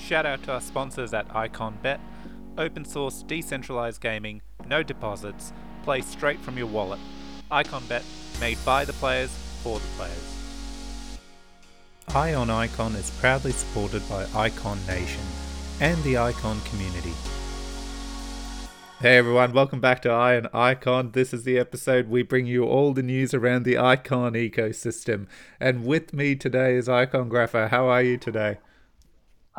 Shout out to our sponsors at IconBet. Open source, decentralized gaming, no deposits, play straight from your wallet. IconBet, made by the players for the players. Ion Icon is proudly supported by Icon Nation and the Icon community. Hey everyone, welcome back to Ion Icon. This is the episode we bring you all the news around the Icon ecosystem. And with me today is Iconographer. How are you today?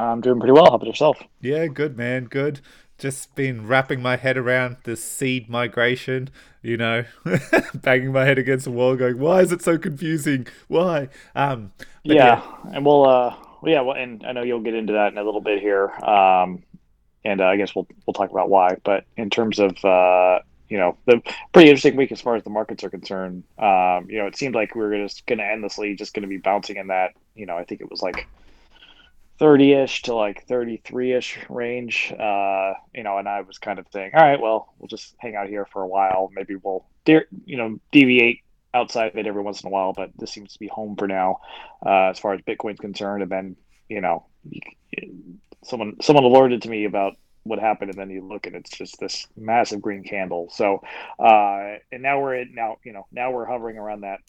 I'm doing pretty well. How about yourself? Yeah, good man, good. Just been wrapping my head around the seed migration, you know, banging my head against the wall, going, "Why is it so confusing? Why?" Um, yeah, yeah, and we'll, uh, yeah, well, and I know you'll get into that in a little bit here, um, and uh, I guess we'll we'll talk about why. But in terms of uh, you know, the pretty interesting week as far as the markets are concerned. Um, you know, it seemed like we were just going to endlessly just going to be bouncing in that. You know, I think it was like 30-ish to like 33-ish range uh, you know and i was kind of saying all right well we'll just hang out here for a while. Maybe we'll you know deviate outside of it every once in a while but this seems to be home for now uh, as far as bitcoin's concerned. And then you know someone someone alerted to me about what happened and then you look and it's just this massive green candle. So uh, and now we're in now you know now we're hovering around that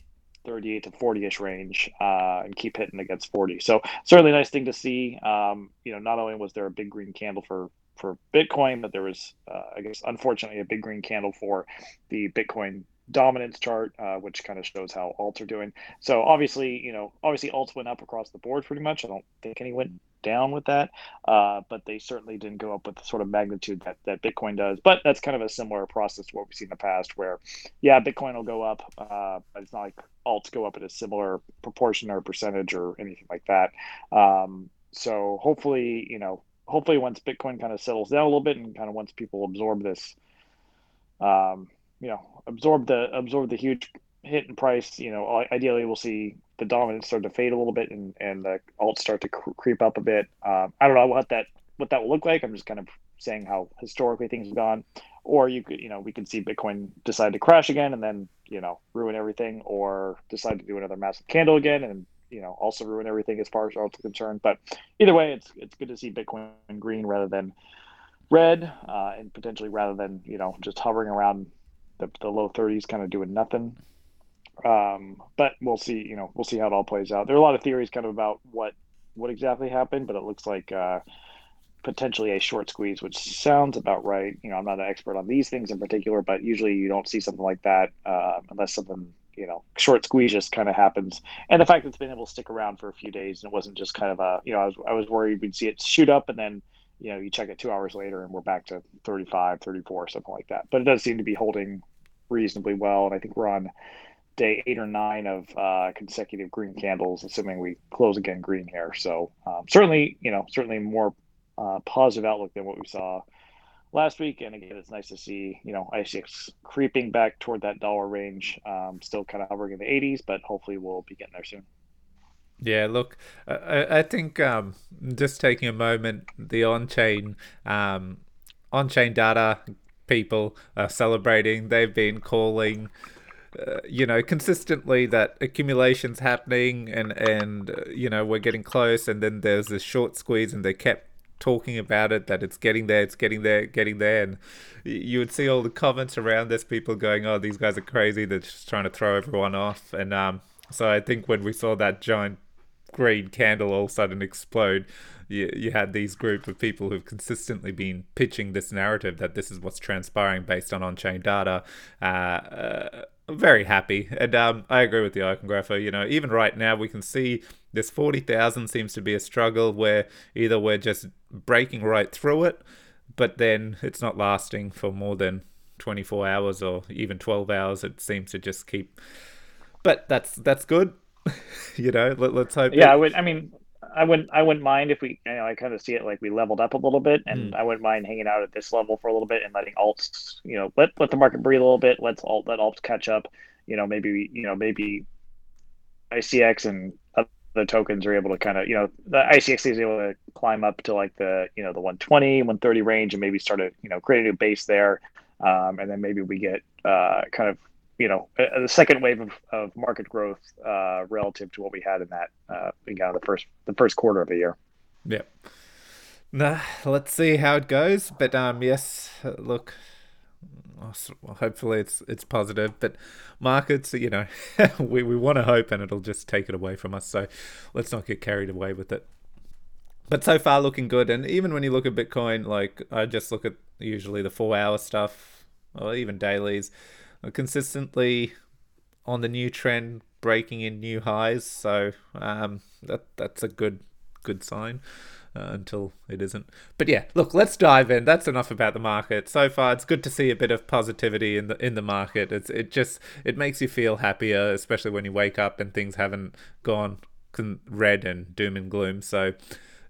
38 to 40ish range uh, and keep hitting against 40. So certainly nice thing to see. Um, you know, not only was there a big green candle for for Bitcoin, but there was, uh, I guess, unfortunately, a big green candle for the Bitcoin dominance chart, uh, which kind of shows how alts are doing. So obviously, you know, obviously alts went up across the board pretty much. I don't think any went down with that, uh, but they certainly didn't go up with the sort of magnitude that, that Bitcoin does. But that's kind of a similar process to what we've seen in the past, where yeah, Bitcoin will go up, uh, but it's not like alts go up at a similar proportion or percentage or anything like that. Um, so hopefully, you know, hopefully once Bitcoin kind of settles down a little bit and kind of once people absorb this, um, you know, absorb the absorb the huge hit in price, you know, ideally we'll see the dominance start to fade a little bit and and the alt start to cr- creep up a bit. Um, I don't know what that what that will look like. I'm just kind of saying how historically things have gone. Or you could, you know, we could see Bitcoin decide to crash again and then, you know, ruin everything, or decide to do another massive candle again and you know also ruin everything as far as alts are concerned. But either way, it's it's good to see Bitcoin green rather than red, uh, and potentially rather than you know just hovering around the, the low 30s, kind of doing nothing. Um, but we'll see. You know, we'll see how it all plays out. There are a lot of theories kind of about what what exactly happened, but it looks like uh, potentially a short squeeze, which sounds about right. You know, I'm not an expert on these things in particular, but usually you don't see something like that uh, unless something you know short squeeze just kind of happens. And the fact that it's been able to stick around for a few days and it wasn't just kind of a you know I was I was worried we'd see it shoot up and then you know you check it two hours later and we're back to 35 34 something like that but it does seem to be holding reasonably well and i think we're on day eight or nine of uh, consecutive green candles, assuming we close again green here. So um, certainly, you know, certainly more uh, positive outlook than what we saw last week. And again, it's nice to see, you know, ICX creeping back toward that dollar range, um, still kind of hovering in the 80s, but hopefully we'll be getting there soon. Yeah, look, I, I think um, just taking a moment, the on-chain um, on-chain data people are celebrating. They've been calling uh, you know, consistently that accumulation's happening and and uh, you know we're getting close, and then there's this short squeeze, and they kept talking about it that it's getting there, it's getting there, getting there, and you would see all the comments around this, people going, "Oh, these guys are crazy. They're just trying to throw everyone off." And um, so I think when we saw that giant green candle all of a sudden explode, you, you had these group of people who've consistently been pitching this narrative that this is what's transpiring based on on-chain data. Uh, uh, very happy, and um, I agree with the iconographer. You know, even right now we can see this forty thousand seems to be a struggle where either we're just breaking right through it, but then it's not lasting for more than twenty four hours or even twelve hours. It seems to just keep. But that's that's good. you know, let, us hope. Yeah, I would. I mean, I wouldn't I wouldn't mind if we you know I kind of see it like we leveled up a little bit and mm. I wouldn't mind hanging out at this level for a little bit and letting alts you know let let the market breathe a little bit let's alt let alts catch up you know maybe you know maybe ICX and other tokens are able to kind of you know the ICX is able to climb up to like the you know the 120 130 range and maybe start to you know create a new base there um, and then maybe we get uh, kind of you know the second wave of, of market growth uh, relative to what we had in that uh, you know the first the first quarter of the year. Yeah. Nah, let's see how it goes. But um, yes, look, hopefully it's it's positive. But markets, you know, we we want to hope, and it'll just take it away from us. So let's not get carried away with it. But so far, looking good. And even when you look at Bitcoin, like I just look at usually the four hour stuff, or even dailies, consistently on the new trend, breaking in new highs. So um, that that's a good good sign uh, until it isn't. But yeah, look, let's dive in. That's enough about the market so far. It's good to see a bit of positivity in the in the market. It's it just it makes you feel happier, especially when you wake up and things haven't gone red and doom and gloom. So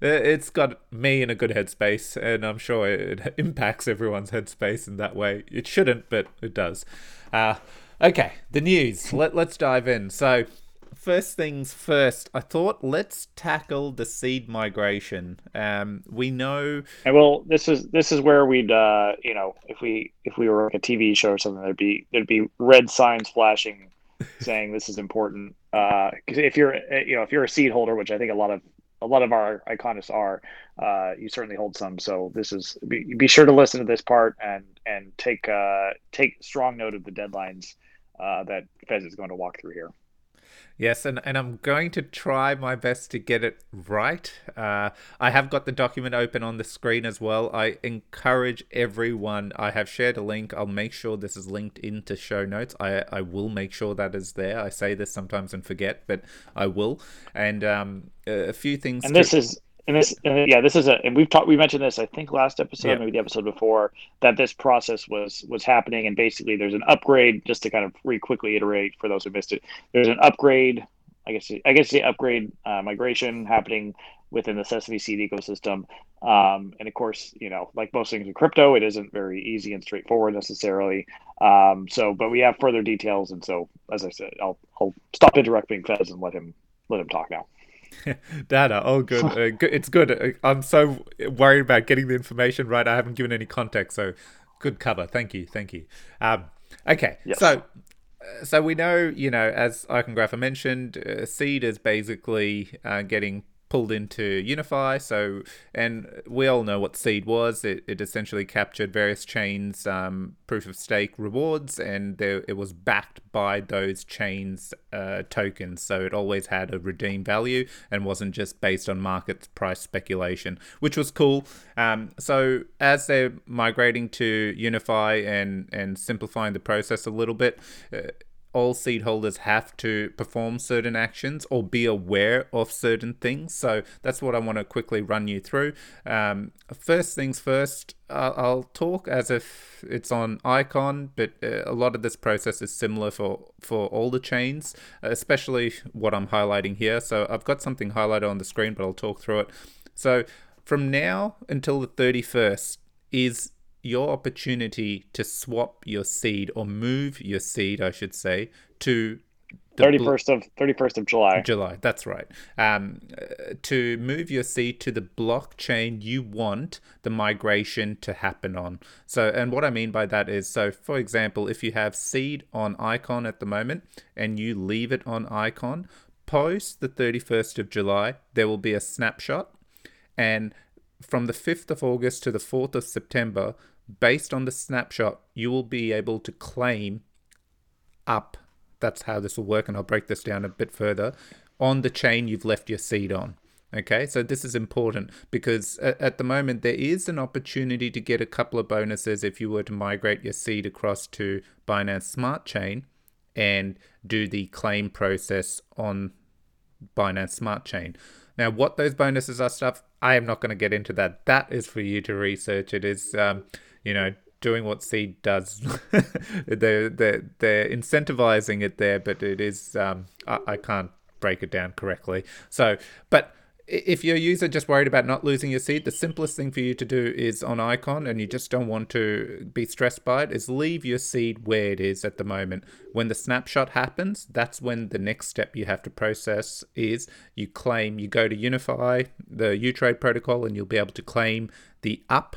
it's got me in a good headspace, and I'm sure it impacts everyone's headspace in that way. It shouldn't, but it does. Uh, okay, the news. Let, let's dive in. So, first things first, I thought let's tackle the seed migration. Um, we know. And well, this is this is where we'd uh, you know if we if we were like a TV show or something, there'd be there'd be red signs flashing saying this is important. Because uh, if you're you know if you're a seed holder, which I think a lot of a lot of our iconists are, uh, you certainly hold some. So this is be, be sure to listen to this part and and take uh, take strong note of the deadlines uh, that Fez is going to walk through here. Yes, and, and I'm going to try my best to get it right. Uh, I have got the document open on the screen as well. I encourage everyone. I have shared a link. I'll make sure this is linked into show notes. I, I will make sure that is there. I say this sometimes and forget, but I will. And um, a few things. And to... this is and this and yeah this is a and we've talked we mentioned this i think last episode yeah. maybe the episode before that this process was was happening. And basically there's an upgrade just to kind of re quickly iterate for those who missed it. There's an upgrade i guess i guess the upgrade uh, migration happening within the sesame seed ecosystem. Um, and of course you know like most things in crypto it isn't very easy and straightforward necessarily. Um, so but we have further details. And so as i said i'll, I'll stop interrupting fez and let him let him talk now Data, oh good. Uh, good. It's good. Uh, I'm so worried about getting the information right. I haven't given any context, so good cover. Thank you, thank you. Um, okay, yes. so uh, so we know, you know, as Iconographer mentioned, uh, Seed is basically uh, getting pulled into Unifi. So, and we all know what Seed was. It, it essentially captured various chains' um, proof of stake rewards, and there, it was backed by those chains' uh, tokens. So it always had a redeem value and wasn't just based on market price speculation, which was cool. Um, so as they're migrating to Unifi and and simplifying the process a little bit. Uh, all seed holders have to perform certain actions or be aware of certain things. So that's what I want to quickly run you through. Um, first things first, I'll, talk as if it's on Icon, but uh, a lot of this process is similar for, for all the chains, especially what I'm highlighting here. So I've got something highlighted on the screen, but I'll talk through it. So from now until the 31st is your opportunity to swap your seed or move your seed, I should say, to thirty first of thirty first of July. July, that's right. Um, uh, to move your seed to the blockchain you want the migration to happen on. So, and what I mean by that is, so for example, if you have seed on Icon at the moment and you leave it on Icon, post the thirty first of July, there will be a snapshot, and from the 5th of August to the 4th of September, based on the snapshot, you will be able to claim up. That's how this will work, and I'll break this down a bit further on the chain you've left your seed on. Okay, so this is important because at the moment there is an opportunity to get a couple of bonuses if you were to migrate your seed across to Binance Smart Chain and do the claim process on Binance Smart Chain. Now, what those bonuses are stuff, I am not going to get into that. That is for you to research. It is um, you know, doing what Seed does. they're, they're, they're incentivizing it there, but it is, um, I, I can't break it down correctly. So, but if you're a user just worried about not losing your seed, the simplest thing for you to do is on Icon and you just don't want to be stressed by it, is leave your seed where it is at the moment. When the snapshot happens, that's when the next step you have to process is you claim, you go to Unifi, the uTrade protocol, and you'll be able to claim the up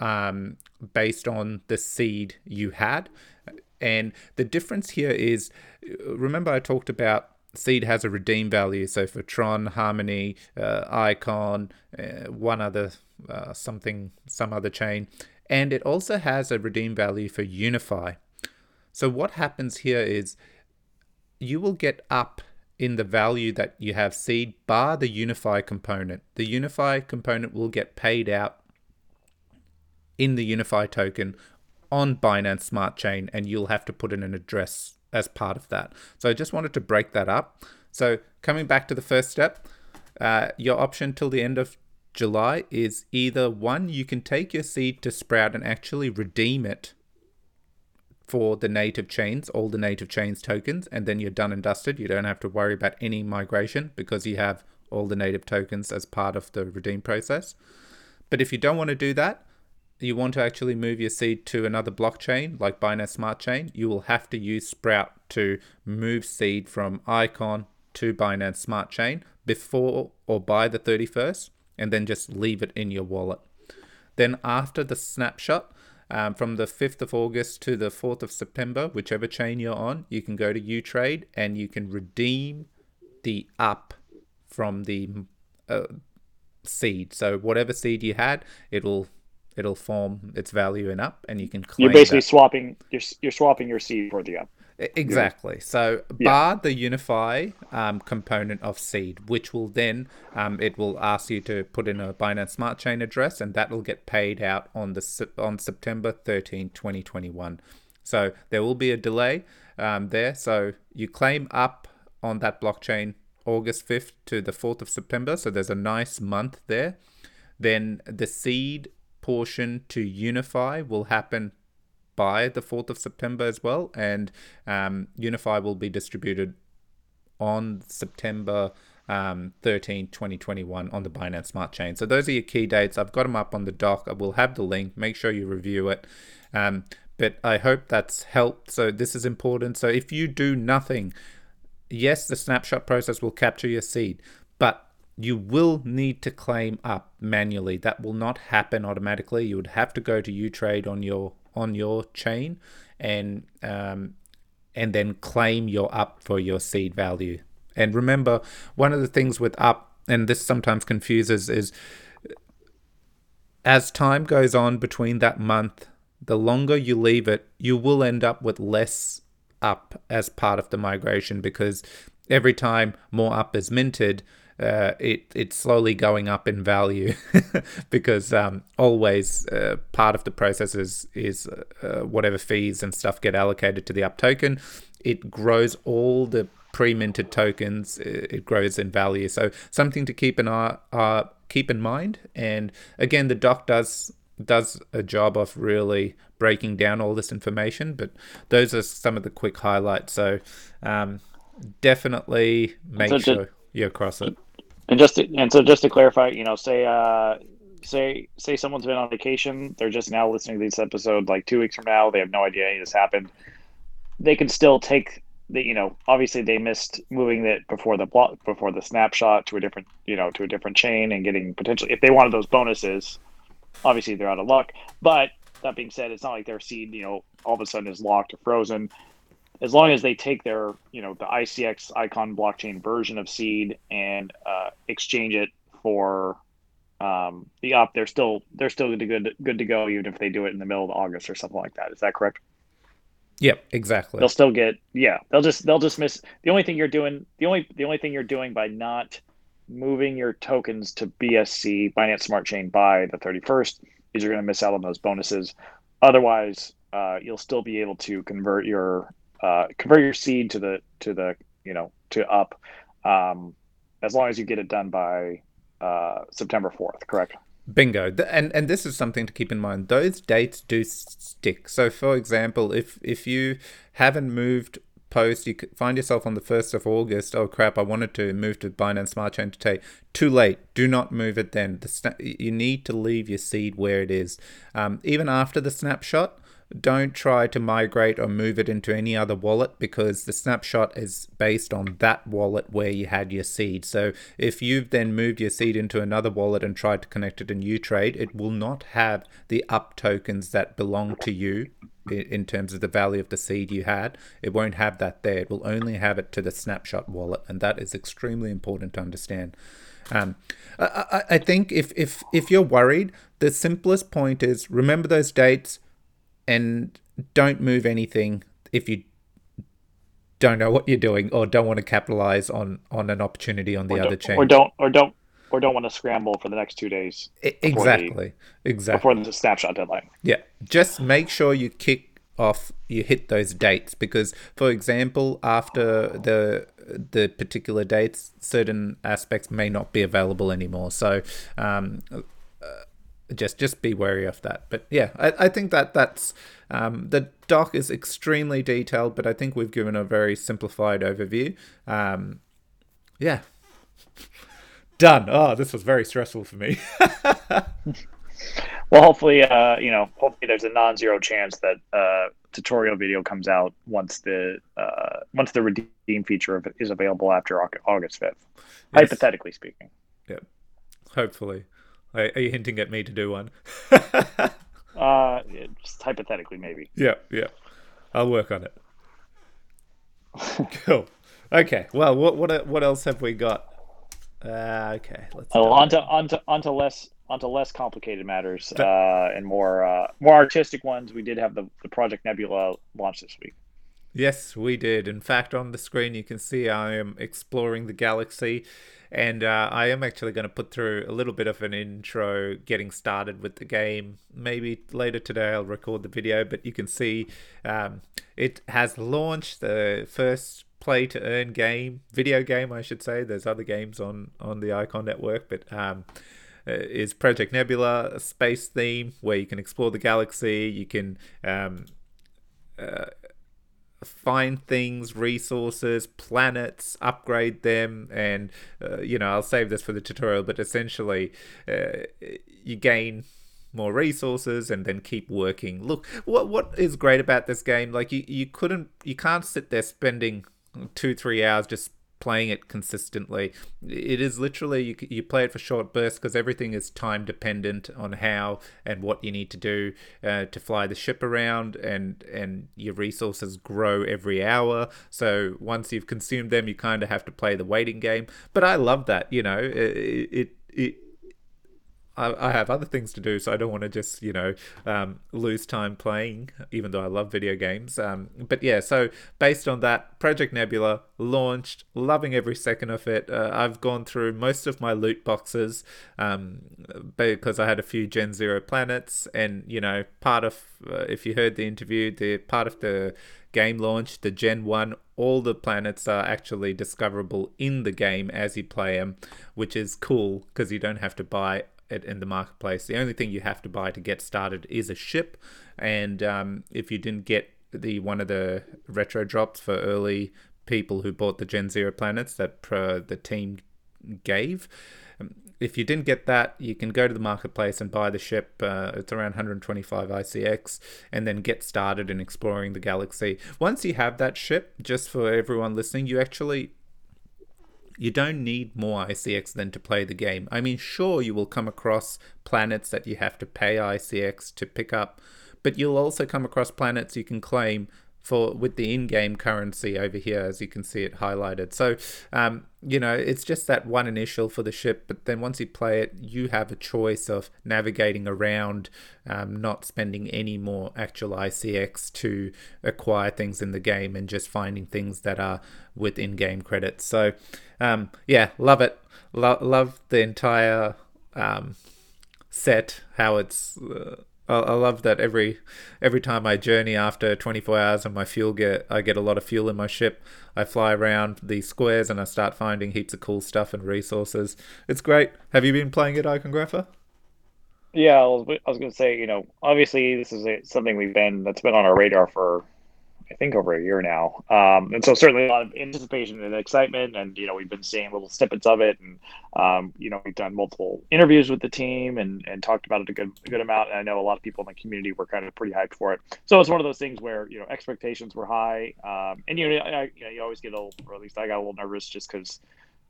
um, based on the seed you had. And the difference here is remember, I talked about seed has a redeem value. So for Tron, Harmony, uh, Icon, uh, one other uh, something, some other chain, and it also has a redeem value for Unifi. So what happens here is you will get up in the value that you have seed bar the Unifi component. The Unifi component will get paid out in the Unifi token on Binance Smart Chain, and you'll have to put in an address as part of that. So I just wanted to break that up. So coming back to the first step, uh, your option till the end of July is either one, you can take your seed to Sprout and actually redeem it for the native chains, all the native chains tokens, and then you're done and dusted. You don't have to worry about any migration because you have all the native tokens as part of the redeem process. But if you don't want to do that, you want to actually move your seed to another blockchain like Binance Smart Chain, you will have to use Sprout to move seed from Icon to Binance Smart Chain before or by the 31st, and then just leave it in your wallet. Then, after the snapshot, um, from the 5th of August to the 4th of September, whichever chain you're on, you can go to uTrade and you can redeem the up from the uh, seed. So, whatever seed you had, it'll it'll form its value in up, and you can claim. You're basically that. swapping. You're you're swapping your seed for the up. Exactly. So Yeah. bar the Unifi um, component of seed, which will then um, it will ask you to put in a Binance Smart Chain address, and that will get paid out on the on September 13, 2021. So there will be a delay um, there. So you claim up on that blockchain August 5th to the 4th of September. So there's a nice month there. Then the seed portion to Unifi will happen by the 4th of September as well, and um, Unifi will be distributed on September um, 13, 2021 on the Binance Smart Chain. So those are your key dates. I've got them up on the doc. I will have the link. Make sure you review it. Um, but I hope that's helped. So this is important. So if you do nothing, yes, the snapshot process will capture your seed, but you will need to claim up manually. That will not happen automatically. You would have to go to uTrade on your on your chain and um, and then claim your up for your seed value. And remember, one of the things with up, and this sometimes confuses, is as time goes on between that month, the longer you leave it, you will end up with less up as part of the migration because every time more up is minted, uh, it it's slowly going up in value because um, always uh, part of the process is is uh, whatever fees and stuff get allocated to the up token. It grows all the pre-minted tokens. It it grows in value. So something to keep an eye uh, keep in mind. And again, the doc does does a job of really breaking down all this information. But those are some of the quick highlights. So um, definitely make So sure you across it. And just to, and so just to clarify, you know, say uh say say someone's been on vacation, they're just now listening to this episode like two weeks from now, they have no idea any this happened. They can still take the you know, obviously they missed moving it before the block before the snapshot to a different you know, to a different chain and getting potentially if they wanted those bonuses, obviously they're out of luck. But that being said, it's not like their seed, you know, all of a sudden is locked or frozen as long as they take their you know the ICX icon blockchain version of seed and uh, exchange it for um, the up, they're still they're still good to good good to go even if they do it in the middle of August or something like that. Is that correct? Yep, exactly. They'll still get yeah. They'll just they'll just miss the only thing you're doing the only the only thing you're doing by not moving your tokens to BSC Binance Smart Chain by the 31st is you're going to miss out on those bonuses. Otherwise, uh, you'll still be able to convert your uh, convert your seed to the to the you know to up um, as long as you get it done by uh, September 4th. Correct. Bingo. And and this is something to keep in mind. Those dates do stick. So for example, if if you haven't moved post, you find yourself on the 1st of August, oh crap, I wanted to move to Binance Smart Chain today. Too late. Do not move it then. The sna- you need to leave your seed where it is. Um, even after the snapshot, don't try to migrate or move it into any other wallet because the snapshot is based on that wallet where you had your seed. So if you've then moved your seed into another wallet and tried to connect it in uTrade, it will not have the up tokens that belong to you in terms of the value of the seed you had. It won't have that there. It will only have it to the snapshot wallet, and that is extremely important to understand. Um, I, I think if, if if you're worried, the simplest point is remember those dates, and don't move anything if you don't know what you're doing or don't want to capitalize on on an opportunity on the or other chain or don't or don't or don't want to scramble for the next two days exactly the, exactly before the snapshot deadline. Yeah just make sure you kick off you hit those dates because for example after the the particular dates certain aspects may not be available anymore. So um, uh, just just be wary of that. But yeah i, I think that that's um, the doc is extremely detailed but i think we've given a very simplified overview. Um, yeah. Done. Oh this was very stressful for me. Well hopefully uh, you know hopefully there's a non-zero chance that uh, tutorial video comes out once the uh, once the redeem feature is available after august 5th yes. hypothetically speaking. Yep. Hopefully are, you hinting at me to do one? uh, just hypothetically, maybe. Yeah, yeah. I'll work on it. cool. Okay. Well, what what what else have we got? Uh, okay. Let's. Oh, onto onto onto less onto less complicated matters uh, and more uh, more artistic ones. We did have the the Project Nebula launch this week. Yes, we did. In fact, on the screen you can see I am exploring the galaxy and uh, I am actually going to put through a little bit of an intro getting started with the game. Maybe later today I'll record the video, but you can see um, it has launched the first play to earn game, video game, I should say. There's other games on, on the Icon Network, but. Um, uh, is Project Nebula, a space theme where you can explore the galaxy. You can um, uh, find things, resources, planets, upgrade them, and uh, you know I'll save this for the tutorial. But essentially, uh, you gain more resources and then keep working. Look, what what is great about this game? Like you you couldn't you can't sit there spending two three hours just playing it consistently. It is literally you, you play it for short bursts because everything is time dependent on how and what you need to do uh, to fly the ship around, and and your resources grow every hour. So once you've consumed them, you kind of have to play the waiting game. But I love that. You know, it, it, it I, have other things to do, so I don't want to just you know um, lose time playing, even though I love video games. Um, but yeah, so based on that, Project Nebula launched, loving every second of it. Uh, I've gone through most of my loot boxes um, because I had a few Gen Zero planets, and you know, part of uh, if you heard the interview, the part of the game launch, the Gen 1, all the planets are actually discoverable in the game as you play them, which is cool because you don't have to buy it in the marketplace. The only thing you have to buy to get started is a ship, and um, if you didn't get the one of the retro drops for early people who bought the Gen Zero planets that uh, the team gave. Um, if you didn't get that, you can go to the marketplace and buy the ship. Uh, it's around 125 ICX, and then get started in exploring the galaxy. Once you have that ship, just for everyone listening, you actually you don't need more ICX than to play the game. I mean, sure, you will come across planets that you have to pay ICX to pick up, but you'll also come across planets you can claim for with the in-game currency over here as you can see it highlighted so um, you know it's just that one initial for the ship but then once you play it you have a choice of navigating around um, not spending any more actual icx to acquire things in the game and just finding things that are with in-game credits so um, yeah love it Lo- love the entire um, set how it's uh, I, love that every every time I journey after 24 hours and my fuel get I get a lot of fuel in my ship. I fly around these squares and I start finding heaps of cool stuff and resources. It's great. Have you been playing it, Iconographer? Yeah, I was, I was going to say, you know, obviously this is a, something we've been that's been on our radar for I think over a year now. Um, and so certainly a lot of anticipation and excitement, and you know we've been seeing little snippets of it, and um, you know we've done multiple interviews with the team and, and talked about it a good a good amount. And I know a lot of people in the community were kind of pretty hyped for it. So it's one of those things where you know expectations were high, um, and you know, I, you know you always get a little, or at least I got a little nervous just because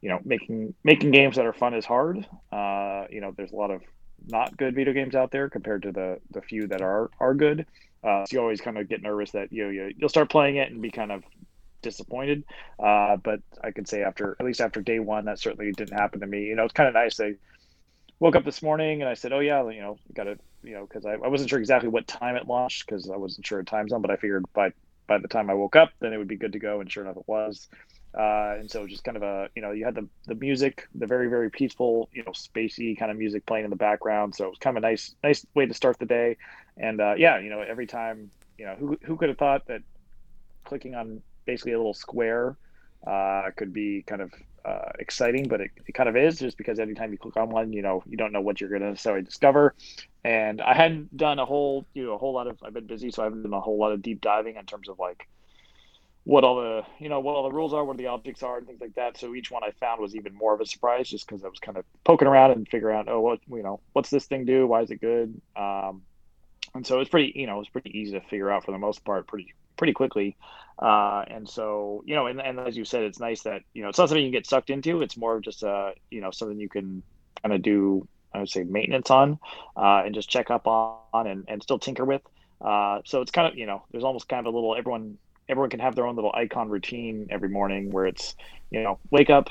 you know making making games that are fun is hard. Uh, you know, there's a lot of not good video games out there compared to the the few that are are good. Uh, so you always kind of get nervous that you, know, you you'll start playing it and be kind of disappointed. Uh, but I can say after at least after day one, that certainly didn't happen to me. You know, it's kind of nice. I woke up this morning and I said, "Oh yeah, you know, got to you know," because I, I wasn't sure exactly what time it launched because I wasn't sure of time zone, but I figured by by the time I woke up, then it would be good to go, and sure enough, it was. Uh, and so just kind of a you know you had the the music, the very very peaceful you know spacey kind of music playing in the background, so it was kind of a nice nice way to start the day. And uh, yeah, you know every time you know who who could have thought that clicking on basically a little square uh, could be kind of uh, exciting, but it, it, kind of is just because anytime you click on one, you know, you don't know what you're going to necessarily discover. And I hadn't done a whole, you know, a whole lot of, I've been busy, so I haven't done a whole lot of deep diving in terms of like what all the, you know, what all the rules are, what the objects are, and things like that. So each one I found was even more of a surprise just because I was kind of poking around and figuring out, oh, what, you know, what's this thing do? Why is it good? Um, and so it's pretty, you know, it's pretty easy to figure out for the most part, pretty pretty quickly. Uh, and so, you know, and, and as you said, it's nice that, you know, it's not something you can get sucked into. It's more of just, uh, you know, something you can kind of do, I would say maintenance on, uh, and just check up on and, and still tinker with. Uh, so it's kind of, you know, there's almost kind of a little, everyone, everyone can have their own little icon routine every morning where it's, you know, wake up,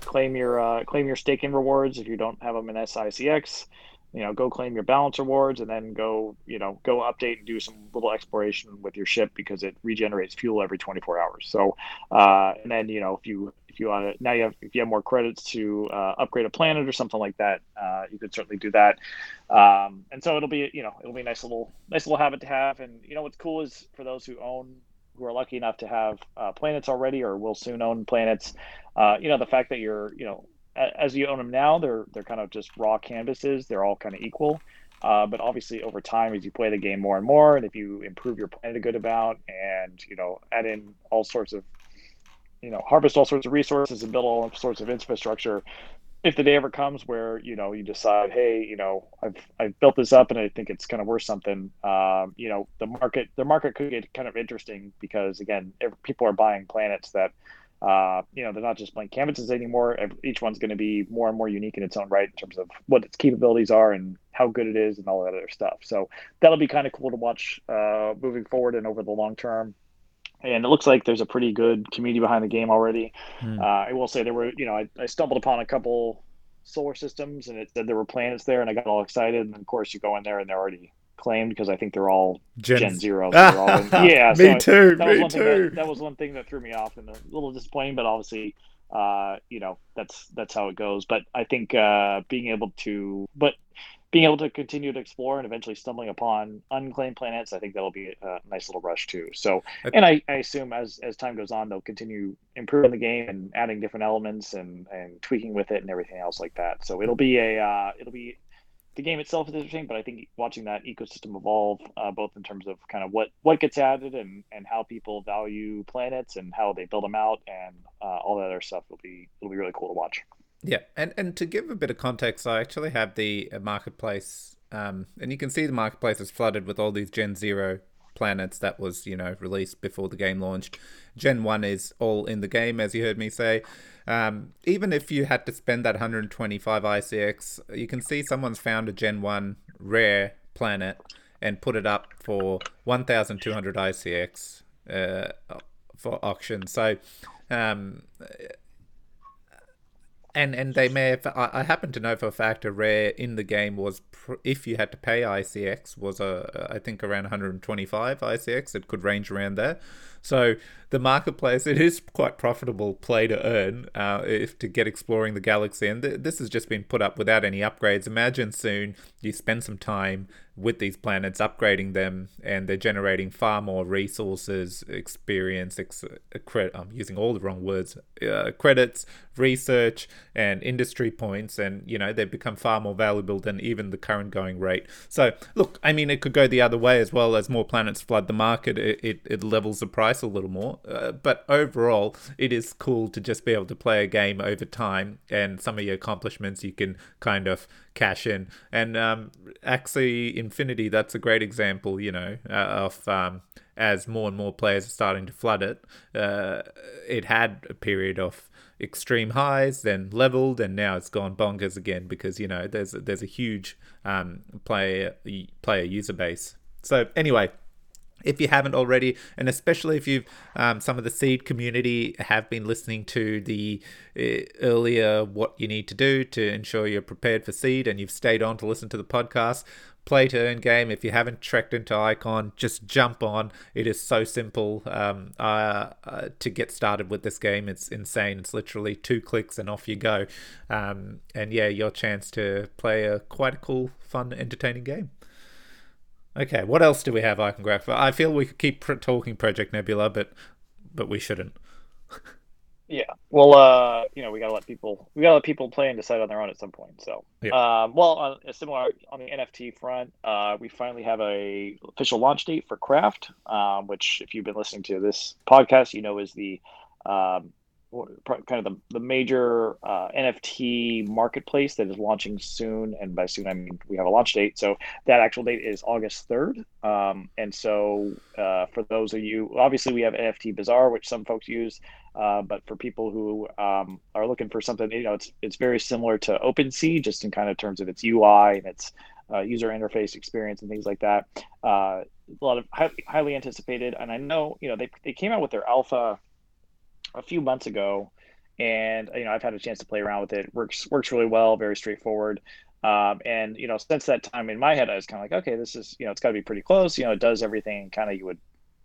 claim your, uh, claim your staking rewards. If you don't have them in sICX, you know, go claim your balance rewards and then go, you know, go update and do some little exploration with your ship because it regenerates fuel every 24 hours. So, uh, and then, you know, if you, if you want to, now you have, if you have more credits to uh, upgrade a planet or something like that, uh, you could certainly do that. Um, and so it'll be, you know, it'll be a nice little, nice little habit to have. And, you know, what's cool is for those who own, who are lucky enough to have uh, planets already or will soon own planets, uh, you know, the fact that you're, you know, as you own them now, they're they're kind of just raw canvases. They're all kind of equal. Uh, but obviously, over time, as you play the game more and more, and if you improve your planet a good amount, and you know, add in all sorts of, you know, harvest all sorts of resources and build all sorts of infrastructure, if the day ever comes where you know you decide, hey, you know, I've I've built this up and I think it's kind of worth something, um, you know, the market the market could get kind of interesting because again, people are buying planets that uh, you know, they're not just blank canvases anymore. Each one's going to be more and more unique in its own right in terms of what its capabilities are and how good it is and all that other stuff. So that'll be kind of cool to watch uh, moving forward and over the long term. And it looks like there's a pretty good community behind the game already. Mm. Uh, I will say there were, you know, I, I stumbled upon a couple solar systems and it said there were planets there and I got all excited. And of course, you go in there and they're already claimed because I think they're all Gen, Gen Zero. So all in, yeah, me so too. That me was too. That, that, was one thing that threw me off and a little disappointing, but obviously, uh, you know, that's that's how it goes. But I think uh, being able to, but being able to continue to explore and eventually stumbling upon unclaimed planets, I think that'll be a nice little rush too. So, and I, I assume as as time goes on, they'll continue improving the game and adding different elements and and tweaking with it and everything else like that. So it'll be a uh, it'll be the game itself is interesting, but I think watching that ecosystem evolve, uh, both in terms of kind of what what gets added and and how people value planets and how they build them out and uh, all that other stuff will be it'll be really cool to watch. Yeah, and and to give a bit of context, I actually have the uh, marketplace, um, and you can see the marketplace is flooded with all these Gen Zero planets that was you know released before the game launched. Gen One is all in the game, as you heard me say. Um, even if you had to spend that 125 ICX, you can see someone's found a Gen 1 rare planet and put it up for 1,200 ICX uh, for auction. So, um, and and they may have. I, I happen to know for a fact a rare in the game was pr- if you had to pay ICX was a I think around 125 ICX. It could range around there. So the marketplace it is quite profitable play to earn uh, if to get exploring the galaxy, and th- this has just been put up without any upgrades. Imagine soon you spend some time with these planets, upgrading them, and they're generating far more resources, experience, ex- credit. I'm using all the wrong words. Uh, credits, research, and industry points, and you know they've become far more valuable than even the current going rate. So look, I mean, it could go the other way as well. As more planets flood the market, it it, it levels the price a little more. Uh, but overall, it is cool to just be able to play a game over time, and some of your accomplishments you can kind of cash in. And um, Axie Infinity, that's a great example, you know, uh, of um, as more and more players are starting to flood it. Uh, it had a period of extreme highs, then leveled, and now it's gone bonkers again because you know there's there's a huge um, player player user base. So anyway, if you haven't already, and especially if you've um, some of the seed community have been listening to the uh, earlier what you need to do to ensure you're prepared for seed, and you've stayed on to listen to the podcast. Play to earn game. If you haven't trekked into Icon, just jump on. It is so simple um, uh, uh, to get started with this game. It's insane. It's literally two clicks and off you go. Um, and yeah, your chance to play a quite a cool, fun, entertaining game. Okay, what else do we have I can Icongraph? I feel we could keep pr- talking Project Nebula, but but we shouldn't. yeah, well, uh, you know, we gotta let people we gotta let people play and decide on their own at some point. So, yeah. um, well, on a similar on the NFT front, uh, we finally have a official launch date for Craft, um, which if you've been listening to this podcast, you know is the um, kind of the, the major uh, NFT marketplace that is launching soon. And by soon, I mean we have a launch date. So that actual date is August 3rd. Um, and so uh, for those of you, obviously, we have NFT Bazaar, which some folks use. Uh, but for people who um, are looking for something, you know, it's it's very similar to OpenSea, just in kind of terms of its UI and its uh, user interface experience and things like that. Uh, a lot of highly, highly anticipated, and I know you know they they came out with their alpha a few months ago, and you know I've had a chance to play around with it. works works really well, very straightforward. Um, and you know since that time in my head, I was kind of like, okay, this is you know it's got to be pretty close. You know, it does everything kind of you would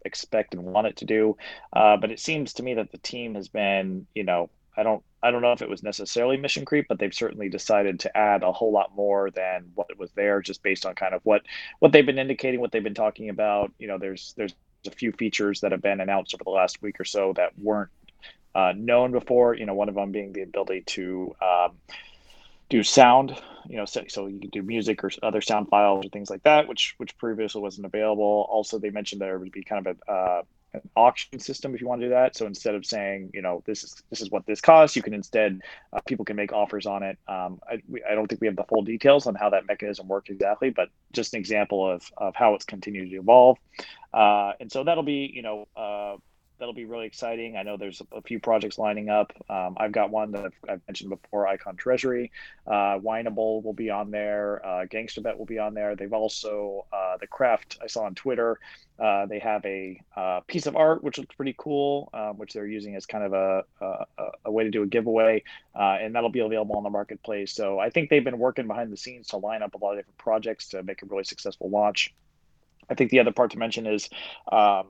expect and want it to do. Uh, but it seems to me that the team has been, you know, I don't I don't know if it was necessarily mission creep, but they've certainly decided to add a whole lot more than what was there, just based on kind of what what they've been indicating, what they've been talking about. You know, there's there's a few features that have been announced over the last week or so that weren't uh, known before. You know, one of them being the ability to um, do sound. You know, so, so, you can do music or other sound files or things like that, which which previously wasn't available. Also, they mentioned there would be kind of a uh, an auction system if you want to do that. So instead of saying, you know, this is this is what this costs, you can instead uh, people can make offers on it. Um, I, we, I don't think we have the full details on how that mechanism works exactly, but just an example of of how it's continued to evolve. Uh, and so that'll be, you know, uh, that'll be really exciting. I know there's a, few projects lining up. Um, I've got one that I've, I've, mentioned before, Icon Treasury. Uh, will be on there. Uh, GangstaBet will be on there. They've also, uh, the Craft, I saw on Twitter, uh, they have a uh, piece of art which looks pretty cool, uh, which they're using as kind of a, a, a way to do a giveaway. Uh, and that'll be available on the marketplace. So I think they've been working behind the scenes to line up a lot of different projects to make a really successful launch. I think the other part to mention is um,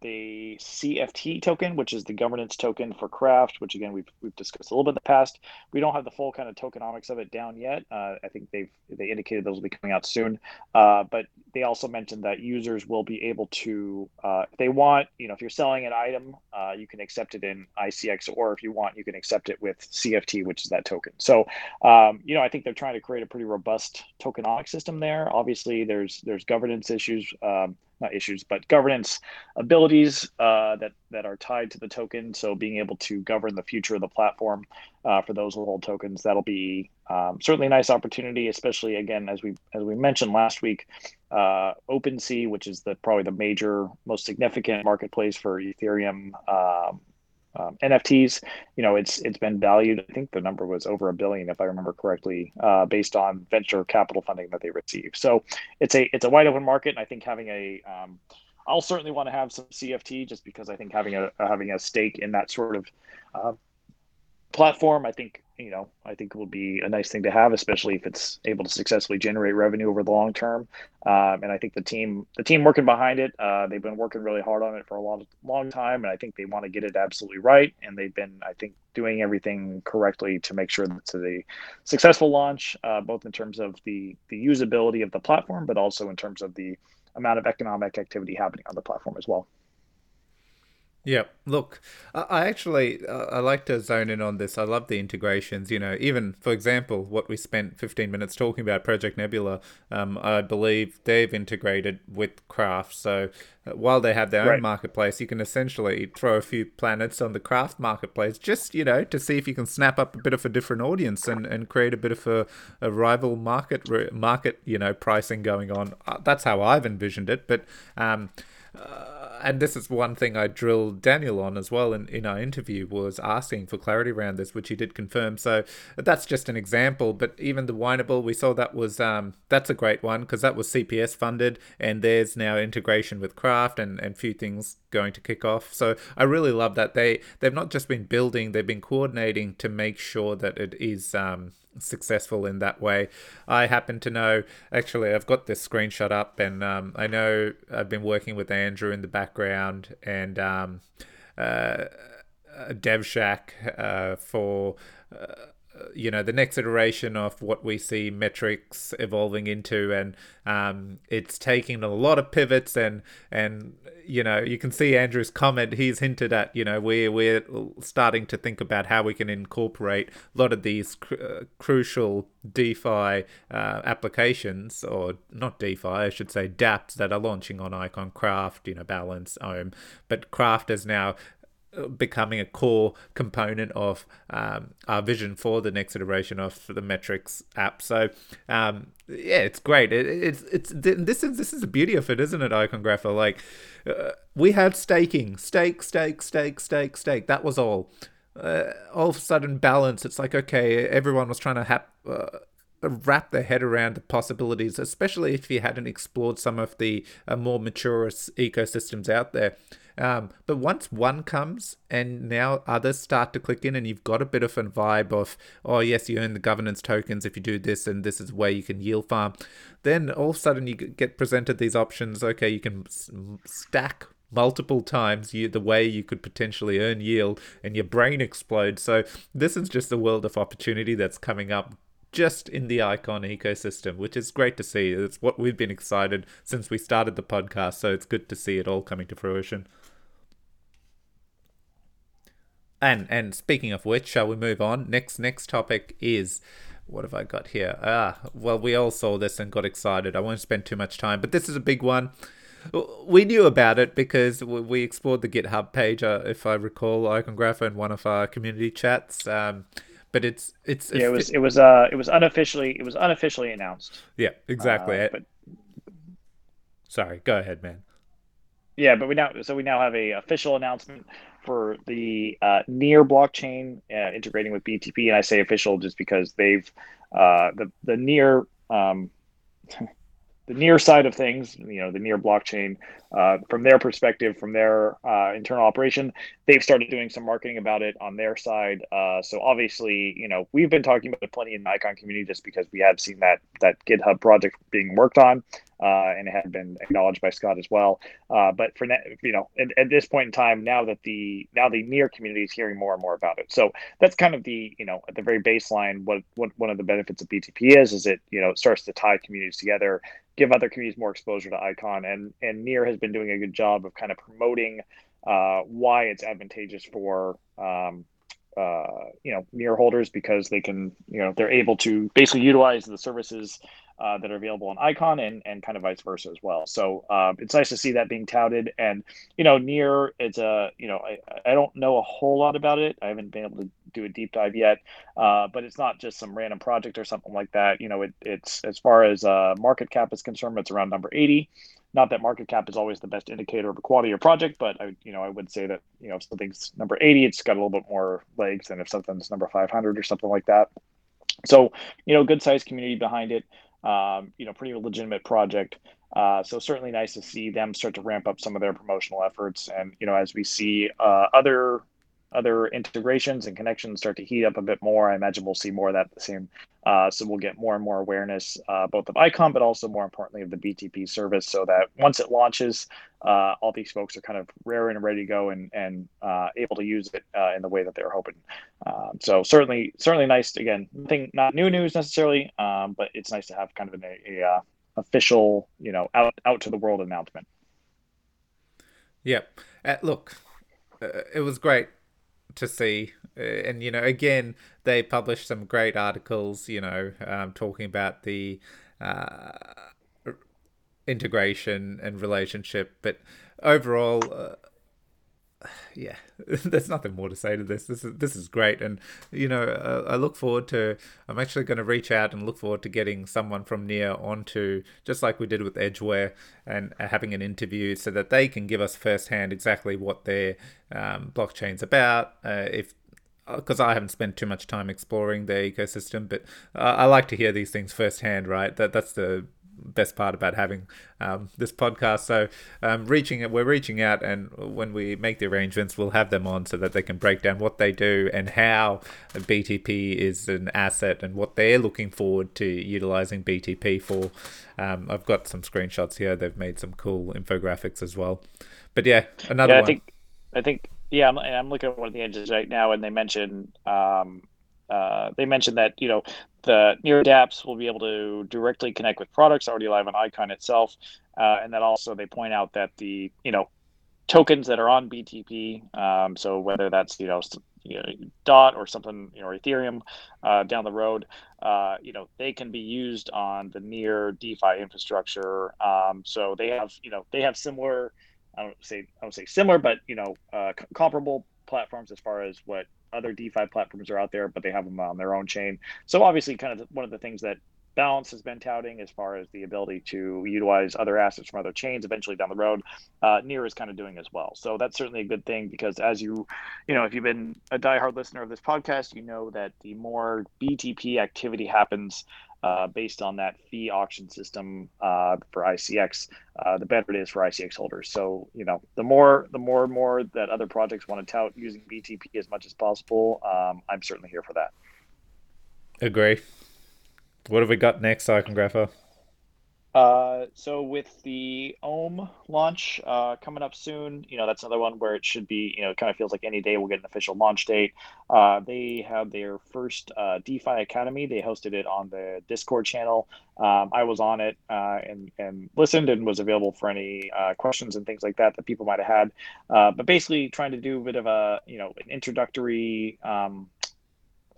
the CFT token, which is the governance token for Craft, which again we've, we've discussed a little bit in the past. We don't have the full kind of tokenomics of it down yet. Uh, I think they've they indicated those will be coming out soon. Uh, but they also mentioned that users will be able to, uh, if they want, you know, if you're selling an item, uh, you can accept it in ICX, or if you want, you can accept it with CFT, which is that token. So, um, you know, I think they're trying to create a pretty robust tokenomic system there. Obviously, there's there's governance issues. Um, not issues, but governance abilities uh, that that are tied to the token. So being able to govern the future of the platform uh, for those who hold tokens, that'll be um, certainly a nice opportunity, especially again as we as we mentioned last week, uh, OpenSea, which is the probably the major most significant marketplace for Ethereum um, um, NFTs, you know, it's it's been valued. I think the number was over a billion, if I remember correctly, uh, based on venture capital funding that they received. So it's a it's a wide open market, and I think having a um, I'll certainly want to have some CFT just because I think having a having a stake in that sort of uh, platform, I think you know, I think it will be a nice thing to have, especially if it's able to successfully generate revenue over the long term. Um, and I think the team, the team working behind it, uh, they've been working really hard on it for a long, long time, and I think they want to get it absolutely right. And they've been, I think, doing everything correctly to make sure that it's a successful launch, uh, both in terms of the the usability of the platform, but also in terms of the amount of economic activity happening on the platform as well. Yeah, look, I actually I like to zone in on this. I love the integrations. You know, even for example, what we spent 15 minutes talking about Project Nebula, um, I believe they've integrated with Craft. So while they have their right. own marketplace, you can essentially throw a few planets on the craft marketplace, just you know, to see if you can snap up a bit of a different audience and, and create a bit of a, a rival market market you know pricing going on. Uh, that's how I've envisioned it, but. Um, uh, and this is one thing I drilled Daniel on as well in, in our interview was asking for clarity around this, which he did confirm. So that's just an example. But even the Wineable, we saw that was um, that's a great one because that was CPS funded, and there's now integration with Craft and and few things going to kick off. So I really love that they they've not just been building, they've been coordinating to make sure that it is um, successful in that way. I happen to know, actually, I've got this screenshot up, and um, I know I've been working with Andrew in the background and um, uh, DevShack uh, for. Uh, you know the next iteration of what we see metrics evolving into and um, it's taking a lot of pivots and and you know you can see andrew's comment. He's hinted at you know we're we're starting to think about how we can incorporate a lot of these cr- uh, crucial defi uh, applications or not defi i should say dapps that are launching on icon craft you know balance omm. But craft is now becoming a core component of um, our vision for the next iteration of the metrics app. So um, yeah, it's great. It, it's it's this is this is the beauty of it, isn't it, Iconographer? Like uh, we had staking, stake, stake, stake, stake, stake. That was all. Uh, all of a sudden, balance. It's like okay, everyone was trying to have. Uh, wrap their head around the possibilities, especially if you hadn't explored some of the uh, more mature ecosystems out there. Um, but once one comes and now others start to click in, and you've got a bit of a vibe of, oh, yes, you earn the governance tokens if you do this, and this is where you can yield farm, then all of a sudden you get presented these options. Okay, you can stack multiple times you, the way you could potentially earn yield and your brain explodes. So this is just a world of opportunity that's coming up just in the icon ecosystem which is great to see. It's what we've been excited since we started the podcast so it's good to see it all coming to fruition and and speaking of which, shall we move on? Next next topic is what have I got here? Ah, well, we all saw this and got excited. I won't spend too much time, but this is a big one. We knew about it because we explored the GitHub page, uh, if I recall, Iconographer in one of our community chats. Um, but it's it's yeah, it was it was uh it was unofficially it was unofficially announced. Yeah, exactly. Uh, but sorry, go ahead, man. Yeah, but we now so we now have a official announcement for the uh, near blockchain uh, integrating with BTP, and I say official just because they've uh, the the near um, the near side of things, you know, the near blockchain, uh, from their perspective, from their uh, internal operation, they've started doing some marketing about it on their side. Uh, so obviously, you know, we've been talking about it plenty in the Icon community just because we have seen that that GitHub project being worked on uh, and it had been acknowledged by Scott as well. Uh, but for now, you know, at, at, this point in time, now that the now the near community is hearing more and more about it, so that's kind of the you know at the very baseline. What what one of the benefits of BTP is is it you know it starts to tie communities together, give other communities more exposure to Icon, and and Near has been doing a good job of kind of promoting uh, why it's advantageous for. Um, uh, you know, near holders because they can, you know, they're able to basically utilize the services uh, that are available on Icon and, and kind of vice versa as well. So uh, it's nice to see that being touted. And, you know, Near, it's a, you know, I, I don't know a whole lot about it. I haven't been able to do a deep dive yet, uh, but it's not just some random project or something like that. You know, it, it's as far as uh, market cap is concerned, it's around number 80. Not that market cap is always the best indicator of a quality of project, but I, you know, I would say that you know if something's number 80, it's got a little bit more legs than if something's number 500 or something like that. So, you know, good sized community behind it um, you know, pretty legitimate project. Uh, so certainly nice to see them start to ramp up some of their promotional efforts. And you know, as we see uh, other other integrations and connections start to heat up a bit more, I imagine we'll see more of that the same. Uh, so we'll get more and more awareness, uh, both of Icon, but also more importantly of the BTP service, so that once it launches, uh, all these folks are kind of rare and ready to go and and uh, able to use it uh, in the way that they're hoping. Um, so certainly, certainly nice. Again, nothing not new news necessarily, um, but it's nice to have kind of an a, a uh, official, you know, out out to the world announcement. Yep. look, it was great to see. Uh, and you know, again, they published some great articles. You know, um, talking about the. Uh, integration and relationship. But overall, uh, yeah, there's nothing more to say to this. This is this is great, and you know, uh, I look forward to. I'm actually going to reach out and look forward to getting someone from Near onto, just like we did with Edgeware, and having an interview so that they can give us firsthand exactly what their um, blockchain's about. Uh, if because I haven't spent too much time exploring their ecosystem, but uh, I like to hear these things firsthand. Right, that that's the best part about having um, this podcast. So, um, reaching we're reaching out, and when we make the arrangements, we'll have them on so that they can break down what they do and how BTP is an asset and what they're looking forward to utilizing BTP for. Um, I've got some screenshots here. They've made some cool infographics as well. But yeah, another yeah, I one. think, I think, yeah, I'm, I'm looking at one of the engines right now, and they mentioned um, uh, they mentioned that you know the near dApps will be able to directly connect with products already live on Icon itself, uh, and that also they point out that the you know tokens that are on BTP, um, so whether that's you know, you know, DOT or something you know Ethereum uh, down the road, uh, you know they can be used on the near DeFi infrastructure. Um, so they have you know they have similar. I don't say I don't say similar, but you know uh, comparable platforms as far as what other DeFi platforms are out there, but they have them on their own chain. So obviously, kind of one of the things that Balance has been touting as far as the ability to utilize other assets from other chains eventually down the road. Uh, Near is kind of doing as well. So that's certainly a good thing because as you, you know, if you've been a diehard listener of this podcast, you know that the more BTP activity happens uh, based on that fee auction system uh, for ICX, uh, the better it is for ICX holders. So you know, the more the more and more that other projects want to tout using BTP as much as possible, um, I'm certainly here for that. Agree. What have we got next, Iconographer? Uh, so with the Omm launch uh, coming up soon, you know that's another one where it should be, you know, it kind of feels like any day we'll get an official launch date. Uh, they had their first uh, DeFi Academy. They hosted it on the Discord channel. Um, I was on it uh, and and listened and was available for any questions and things like that that people might have had. but basically, trying to do a bit of a, you know, an introductory. Um,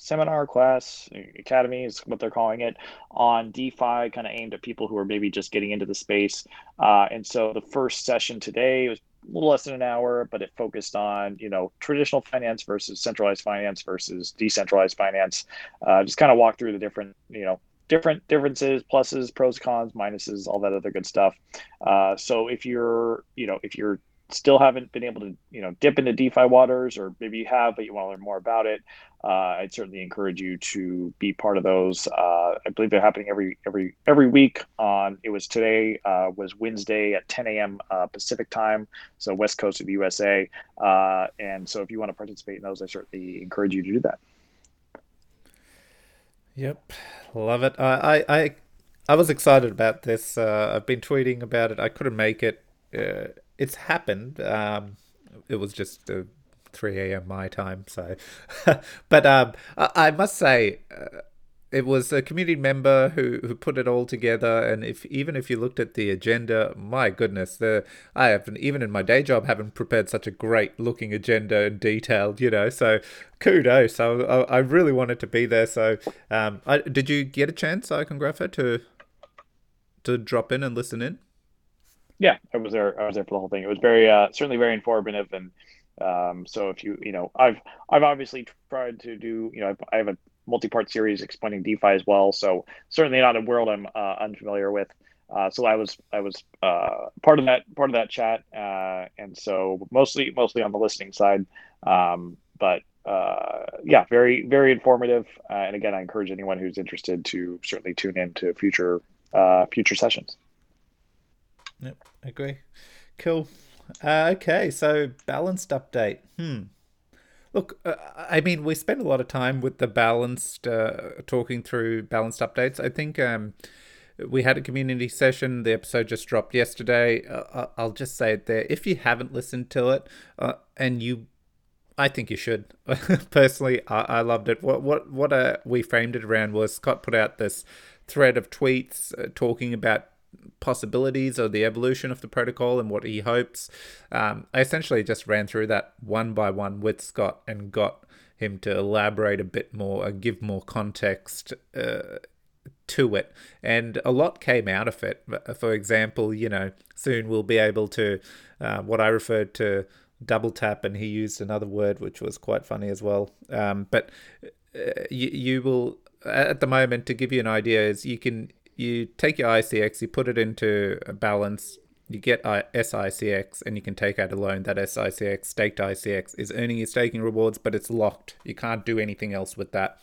seminar class academy is what they're calling it on defi kind of aimed at people who are maybe just getting into the space. Uh, and so the first session today was a little less than an hour but it focused on you know traditional finance versus centralized finance versus decentralized finance. Uh, just kind of walk through the different you know different differences pluses pros cons minuses all that other good stuff. Uh, so if you're you know if you're still haven't been able to you know dip into defi waters or maybe you have but you want to learn more about it uh, i'd certainly encourage you to be part of those. Uh, i believe they're happening every every every week on it was today uh, was wednesday at 10 a.m uh, pacific time so west coast of the usa uh, and so if you want to participate in those i certainly encourage you to do that. Yep love it. I i i was excited about this uh, i've been tweeting about it. I couldn't make it it's happened. Um, it was just uh, 3 a.m. my time, so. but um, I, I, must say, uh, it was a community member who, who put it all together, and if even if you looked at the agenda, my goodness, the I haven't even in my day job haven't prepared such a great looking agenda and detailed, you know. So kudos. So I, I really wanted to be there. So um, I, did you get a chance, Iconographer, to to drop in and listen in? Yeah, I was there. I was there for the whole thing. It was very, uh, certainly very informative. And um, so if you, you know, I've, I've obviously tried to do, you know, I've, I have a multi-part series explaining DeFi as well. So certainly not a world I'm uh, unfamiliar with. Uh, so I was, I was uh, part of that, part of that chat. Uh, and so mostly, mostly on the listening side. Um, but uh, yeah, very, very informative. and again, I encourage anyone who's interested to certainly tune in to future, future sessions. Yep, agree. Cool. Uh, okay, so balanced update. Hmm. Look, uh, I mean, we spent a lot of time with the balanced, uh, talking through balanced updates. I think um, we had a community session. The episode just dropped yesterday. Uh, I'll just say it there. If you haven't listened to it, uh, and you, I think you should. Personally, I, I loved it. What what what uh, we framed it around was Scott put out this thread of tweets uh, talking about possibilities or the evolution of the protocol and what he hopes. Um, I essentially just ran through that one by one with Scott and got him to elaborate a bit more and give more context uh, to it, and a lot came out of it. For example, you know, soon we'll be able to uh, what I referred to double tap, and he used another word which was quite funny as well. Um, but uh, you you will at the moment to give you an idea is you can you take your ICX, you put it into a balance, you get sICX, and you can take out a loan. That sICX, staked ICX, is earning your staking rewards, but it's locked. You can't do anything else with that.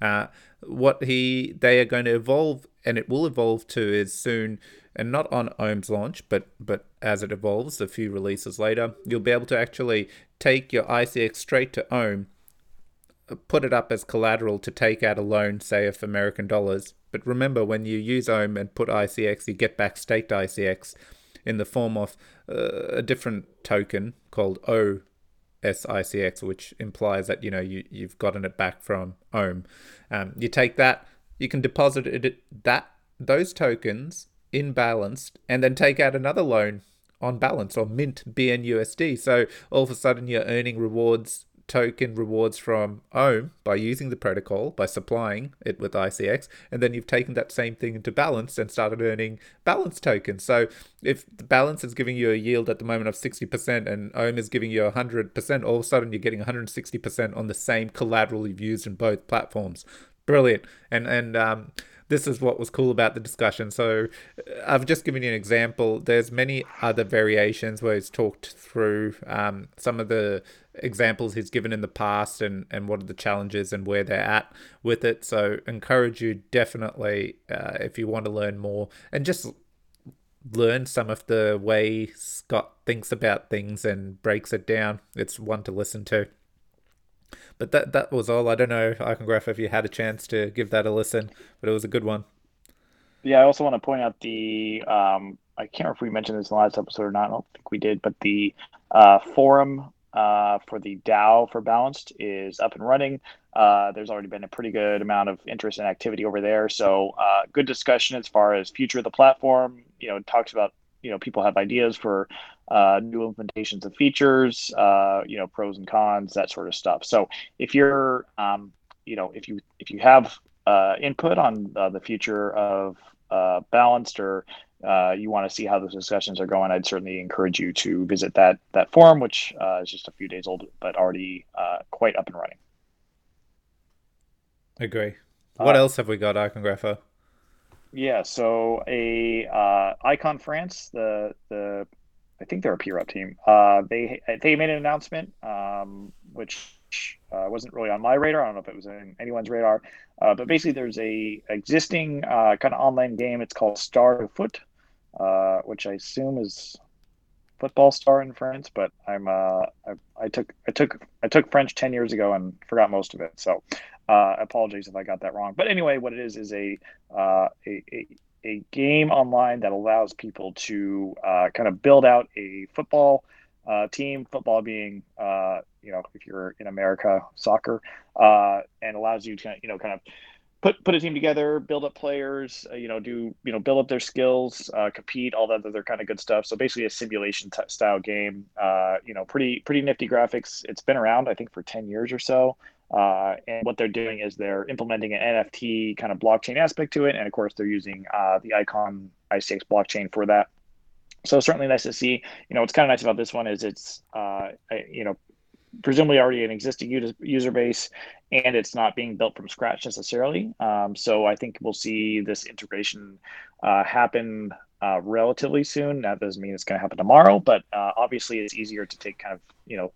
Uh, what he they are going to evolve, and it will evolve to, is soon, and not on Omm's launch, but but as it evolves, a few releases later, you'll be able to actually take your ICX straight to Omm put it up as collateral to take out a loan, say of American dollars. But remember, when you use Omm and put ICX, you get back staked ICX in the form of uh, a different token called OSICX, which implies that you know you you've gotten it back from Omm. Um, you take that, you can deposit it that those tokens in balanced, and then take out another loan on balance or mint bnUSD. So all of a sudden you're earning rewards token rewards from Omm by using the protocol, by supplying it with ICX, and then you've taken that same thing into balance and started earning balance tokens. So if the balance is giving you a yield at the moment of 60% and Omm is giving you 100%, all of a sudden you're getting 160% on the same collateral you've used in both platforms. Brilliant. And, and, um, this is what was cool about the discussion. So I've just given you an example. There's many other variations where he's talked through um, some of the examples he's given in the past and, and what are the challenges and where they're at with it. So encourage you definitely uh, if you want to learn more and just learn some of the way Scott thinks about things and breaks it down. It's one to listen to. But that that was all. I don't know, Icongraph, if you had a chance to give that a listen, but it was a good one. Yeah, I also want to point out the um, I can't remember if we mentioned this in the last episode or not. I don't think we did, but the uh, forum uh, for the DAO for Balanced is up and running. Uh, there's already been a pretty good amount of interest and activity over there. So uh, good discussion as far as future of the platform. You know, talks about you know people have ideas for uh, new implementations of features, uh, you know, pros and cons, that sort of stuff. So if you're, um, you know, if you if you have uh, input on the future of Balanced or uh, you want to see how those discussions are going, I'd certainly encourage you to visit that that forum, which uh, is just a few days old, but already uh, quite up and running. Agree. What uh, else have we got, Iconographer? Yeah, so a uh, Icon France, the the I think they're a peer up team. Uh, they they made an announcement, um, which uh, wasn't really on my radar. I don't know if it was in anyone's radar, uh, but basically there's a existing uh, kind of online game. It's called Star Foot, uh, which I assume is football star in France, but I'm uh, I, I, took I took I took French ten years ago and forgot most of it. So uh, apologies if I got that wrong. But anyway, what it is is a uh, a, a, a game online that allows people to uh, kind of build out a football uh, team. Football being uh, you know if you're in America, soccer, uh, and allows you to you know kind of put put a team together, build up players, uh, you know, do you know build up their skills, uh, compete, all that other kind of good stuff. So basically, a simulation t- style game. Uh, you know, pretty pretty nifty graphics. It's been around, I think, for ten years or so. Uh, and what they're doing is they're implementing an NFT kind of blockchain aspect to it, and of course, they're using uh, the Icon ICX blockchain for that. So certainly nice to see. You know, what's kind of nice about this one is it's uh, you know presumably already an existing user base and it's not being built from scratch necessarily. Um, so I think we'll see this integration uh, happen uh, relatively soon. That doesn't mean it's going to happen tomorrow, but uh, obviously it's easier to take kind of, you know,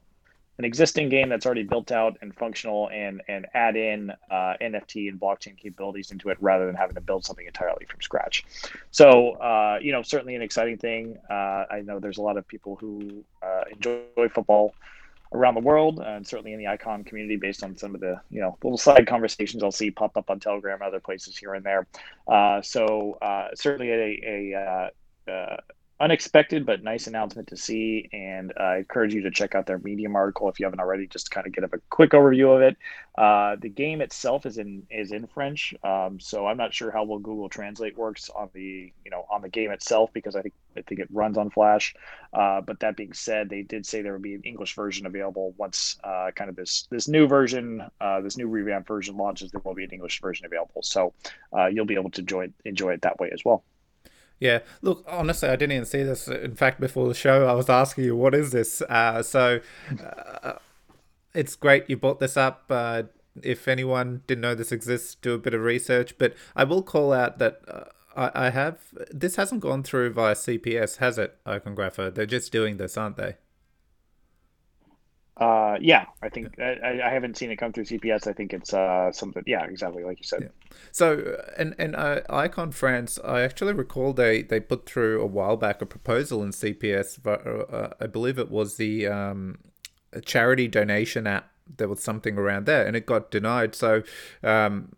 an existing game that's already built out and functional and and add in uh, NFT and blockchain capabilities into it rather than having to build something entirely from scratch. So uh, you know certainly an exciting thing. Uh, I know there's a lot of people who uh, enjoy football around the world and certainly in the icon community based on some of the you know little side conversations i'll see pop up on telegram and other places here and there. Uh, so uh, certainly a, a uh, uh unexpected but nice announcement to see. And uh, I encourage you to check out their Medium article if you haven't already, just to kind of get a quick overview of it. Uh, the game itself is in is in French, um, so I'm not sure how well Google Translate works on the you know on the game itself because I think I think it runs on Flash. Uh, but that being said, they did say there would be an English version available once uh, kind of this this new version, uh, this new revamped version launches. There will be an English version available, so you'll be able to enjoy enjoy it that way as well. Yeah, look, honestly, I didn't even see this. In fact, before the show, I was asking you, what is this? Uh, so uh, it's great you brought this up. Uh, if anyone didn't know this exists, do a bit of research. But I will call out that uh, I, I have. This hasn't gone through via CPS, has it, Iconographer? They're just doing this, aren't they? Uh, yeah, I think I, I haven't seen it come through CPS. I think it's uh something. Yeah, exactly like you said. Yeah. So and and uh, Icon France, I actually recall they they put through a while back a proposal in CPS. But, uh, I believe it was the um, charity donation app. There was something around there, and it got denied. So um,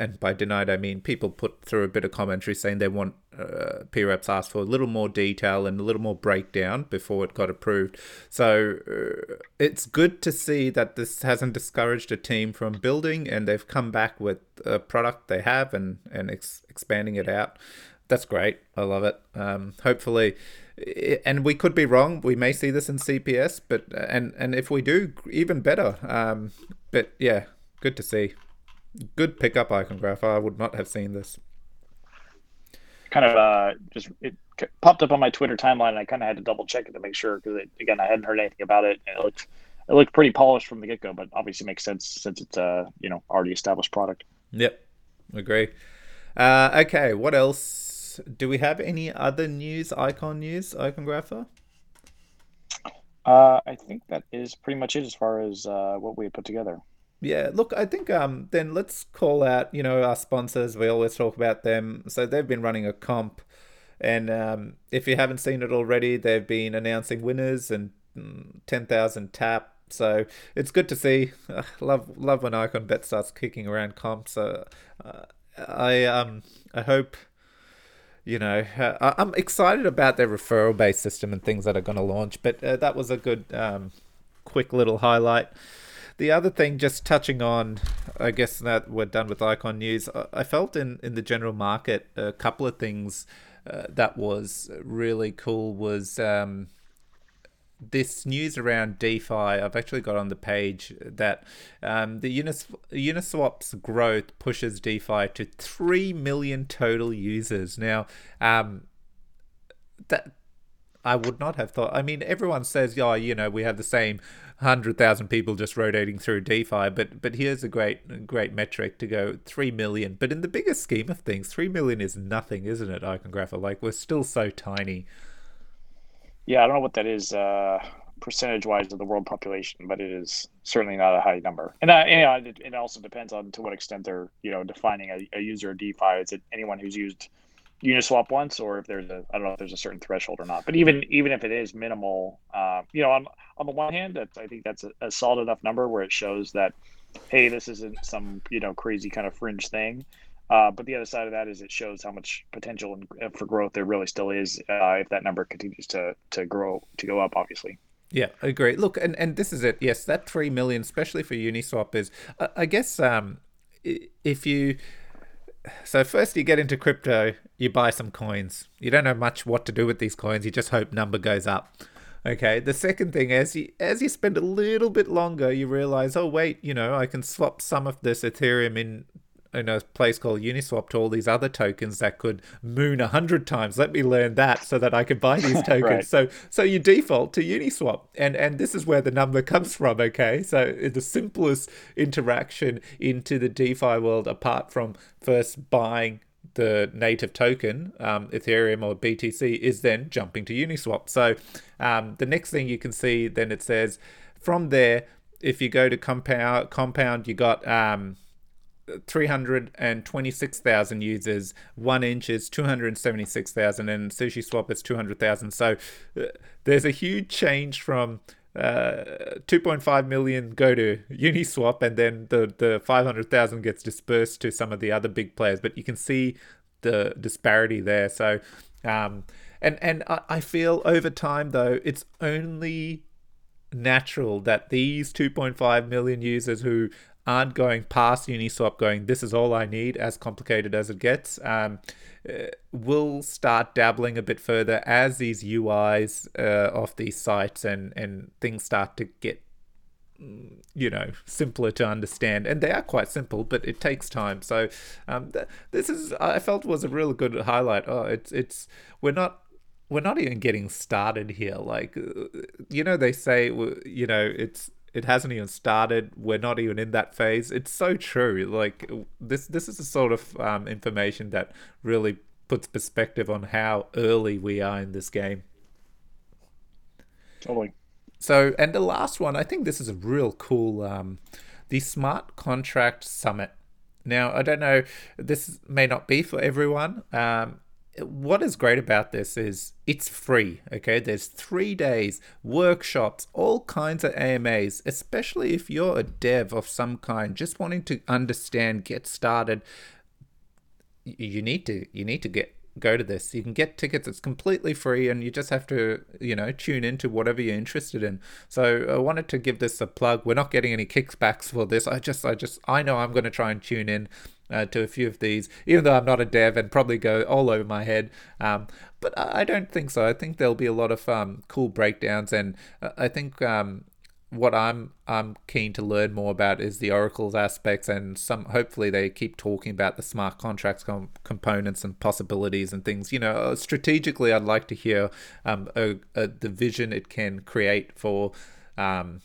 and by denied I mean people put through a bit of commentary saying they want uh, P-Reps asked for a little more detail and a little more breakdown before it got approved. So uh, it's good to see that this hasn't discouraged a team from building and they've come back with a product they have and and ex- expanding it out. That's great. I love it. Um, hopefully and we could be wrong. We may see this in CPS, but and and if we do, even better. Um, but yeah, good to see. Good pickup, Icongraph. I would not have seen this. Kind of uh, just it popped up on my Twitter timeline, and I kind of had to double check it to make sure because again, I hadn't heard anything about it, and it looked it looked pretty polished from the get go. But obviously, makes sense since it's a you know already established product. Yep, agree. Uh, okay, what else? Do we have any other news? Icon news, Iconographer. Uh, I think that is pretty much it as far as uh, what we put together. Yeah, look, I think um, then let's call out, you know, our sponsors. We always talk about them. So they've been running a comp, and um, if you haven't seen it already, they've been announcing winners and mm, ten thousand tap. So it's good to see. Uh, love love when ICONbet starts kicking around comps. So uh, I um I hope you know, uh, I'm excited about their referral based system and things that are going to launch. But uh, that was a good, um, quick little highlight. The other thing, just touching on, I guess that we're done with Icon News. I felt in in the general market a couple of things uh, that was really cool was. Um, this news around DeFi, I've actually got on the page that um, the Unis- Uniswap's growth pushes DeFi to 3 million total users. Now, um, that I would not have thought. I mean, everyone says, yeah, you know, we have the same hundred thousand people just rotating through DeFi. But but here's a great great metric to go three million. But in the bigger scheme of things, three million is nothing, isn't it, Iconographer? Like we're still so tiny. Yeah, I don't know what that is uh, percentage wise of the world population, but it is certainly not a high number. And, uh, you know, it, it also depends on to what extent they're you know defining a, a user of DeFi. Is it anyone who's used Uniswap once, or if there's a I don't know if there's a certain threshold or not. But even even if it is minimal, uh, you know, on on the one hand, that's I think that's a, a, solid enough number where it shows that, hey, this isn't some you know crazy kind of fringe thing. Uh, but the other side of that is it shows how much potential for growth there really still is uh, if that number continues to to grow to go up, obviously. Yeah, I agree. Look, and, and this is it. Yes, that three million, especially for Uniswap, is I guess um, if you so first you get into crypto, you buy some coins. You don't know much what to do with these coins. You just hope number goes up. Okay. The second thing as you as you spend a little bit longer, you realize, oh wait, you know, I can swap some of this Ethereum in in a place called Uniswap to all these other tokens that could moon a hundred times. Let me learn that so that I can buy these tokens. right. So so you default to Uniswap, and and this is where the number comes from. Okay, so the simplest interaction into the DeFi world, apart from first buying the native token, um, Ethereum or BTC, is then jumping to Uniswap. So um, the next thing you can see, then it says from there, if you go to compound, compound, you got um, 326,000 users, 1inch is 276,000, and Sushi Swap is 200,000. So uh, there's a huge change from uh, 2.5 million go to Uniswap, and then the, the 500,000 gets dispersed to some of the other big players. But you can see the disparity there. So, um, and and I, I feel over time though it's only natural that these 2.5 million users who aren't going past Uniswap going, this is all I need, as complicated as it gets, um, uh, will start dabbling a bit further as these UIs uh, of these sites and, and things start to get mm, you know simpler to understand. And they are quite simple but it takes time. So um, th- this is i felt was a really good highlight. Oh it's it's we're not we're not even getting started here. Like uh, you know they say you know it's it hasn't even started. We're not even in that phase. It's so true. Like this, this is the sort of um, information that really puts perspective on how early we are in this game. Totally. So, and the last one, I think this is a real cool. Um, the Smart Contract Summit. Now, I don't know. This may not be for everyone. Um, what is great about this is it's free okay? There's three days workshops all kinds of amas especially if you're a dev of some kind just wanting to understand get started you need to you need to get go to this. You can get tickets it's completely free and you just have to you know tune into whatever you're interested in. So i wanted to give this a plug. We're not getting any kickbacks for this. I just i just i know i'm going to try and tune in uh, to a few of these, even though I'm not a dev and probably go all over my head. Um, but I don't think so. I think there'll be a lot of um, cool breakdowns, and uh, I think um, what I'm I'm keen to learn more about is the oracles aspects, and some hopefully they keep talking about the smart contracts com- components and possibilities and things. You know, uh, strategically, I'd like to hear um, a, a, the vision it can create for. Um,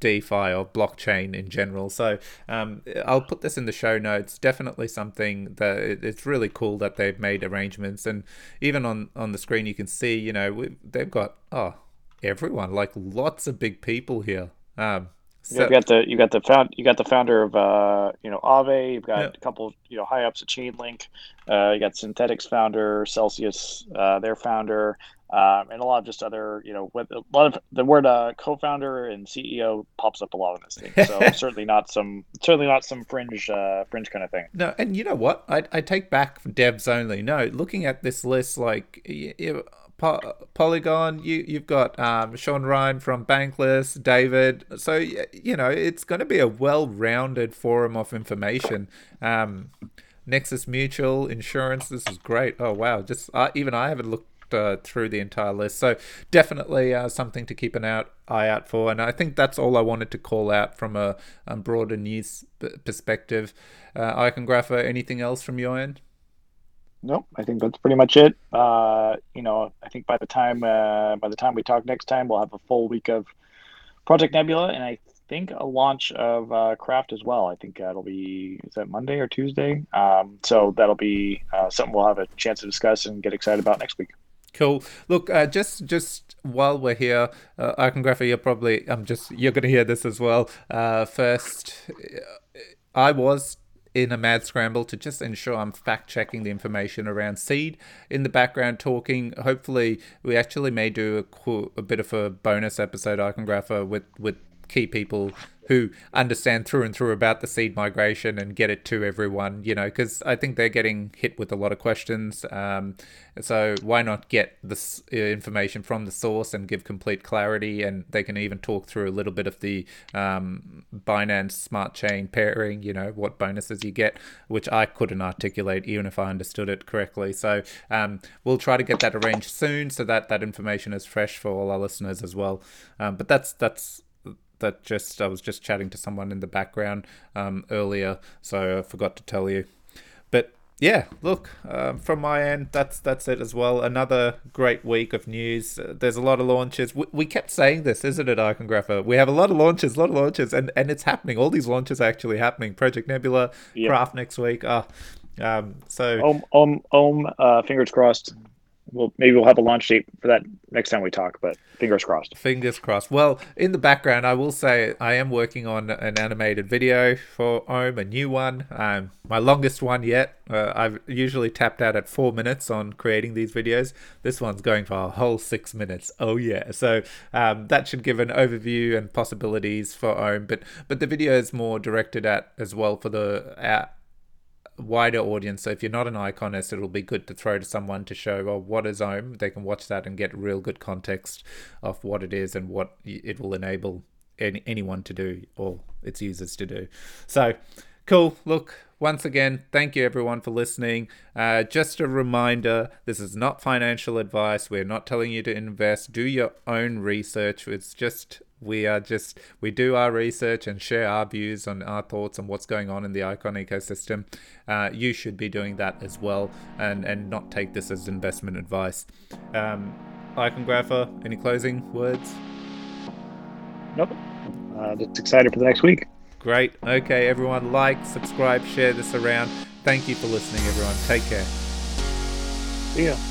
DeFi or blockchain in general. So um, I'll put this in the show notes. Definitely something that it's really cool that they've made arrangements, and even on on the screen you can see, you know, they've got oh everyone like lots of big people here. Um, so, you got the you got the found you got the founder of uh, you know Aave. You've got yeah. a couple you know high ups at Chainlink. Uh, you got Synthetix founder Celsius, uh, their founder um, and a lot of just other, you know, with a lot of the word uh, co-founder and CEO pops up a lot in this thing. So certainly not some, certainly not some fringe, uh, fringe kind of thing. No, and you know what? I, I take back devs only. No, looking at this list, like you, you, Polygon, you you've got um, Sean Ryan from Bankless, David. So you know it's going to be a well-rounded forum of information. Um, Nexus Mutual Insurance. This is great. Oh wow! Just uh, even I haven't looked uh, through the entire list. So definitely uh, something to keep an out, eye out for. And I think that's all I wanted to call out from a, broader news perspective. Uh, Iconographer, anything else from your end? Nope, I think that's pretty much it. Uh, you know, I think by the time uh, by the time we talk next time, we'll have a full week of Project Nebula, and I think a launch of uh, Craft as well. I think that'll be is that Monday or Tuesday. Um, so that'll be uh, something we'll have a chance to discuss and get excited about next week. Cool. Look, uh, just just while we're here, uh, Iconographer, you're probably I'm just you're going to hear this as well. Uh, first, uh, I was in a mad scramble to just ensure I'm fact checking the information around seed in the background talking. Hopefully, we actually may do a, a bit of a bonus episode Iconographer with with key people who understand through and through about the seed migration and get it to everyone, you know, because I think they're getting hit with a lot of questions. Um, so why not get this uh, information from the source and give complete clarity? And they can even talk through a little bit of the um, Binance Smart Chain pairing, you know, what bonuses you get, which I couldn't articulate even if I understood it correctly. So um, we'll try to get that arranged soon so that that information is fresh for all our listeners as well. Um, but that's that's that just I was just chatting to someone in the background um, earlier, so I forgot to tell you. But yeah, look, um, from my end, that's that's it as well. Another great week of news. Uh, there's a lot of launches. We, we kept saying this, isn't it, Iconographer? We have a lot of launches, a lot of launches, and, and it's happening. All these launches are actually happening. Project Nebula, yep. Craft next week. Ah, um, so Omm, Omm, Omm. Uh, fingers crossed we'll maybe we'll have a launch date for that next time we talk. But fingers crossed. Fingers crossed. Well, in the background, I will say I am working on an animated video for Omm, a new one. Um, my longest one yet. Uh, I've usually tapped out at four minutes on creating these videos. This one's going for a whole six minutes. Oh yeah! So um, that should give an overview and possibilities for Omm. But but the video is more directed at as well for the. Uh, wider audience. So if you're not an iconist, it'll be good to throw to someone to show, well, what is Omm? They can watch that and get real good context of what it is and what it will enable any, anyone to do or its users to do. So cool. Look, once again, thank you everyone for listening. Uh, just a reminder this is not financial advice. We're not telling you to invest. Do your own research. It's just we are just we do our research and share our views on our thoughts on what's going on in the icon ecosystem. Uh, you should be doing that as well and and not take this as investment advice. Um, iconographer any closing words? Nope. Uh, just excited for the next week. Great. Okay everyone like subscribe share this around. Thank you for listening everyone. Take care. See ya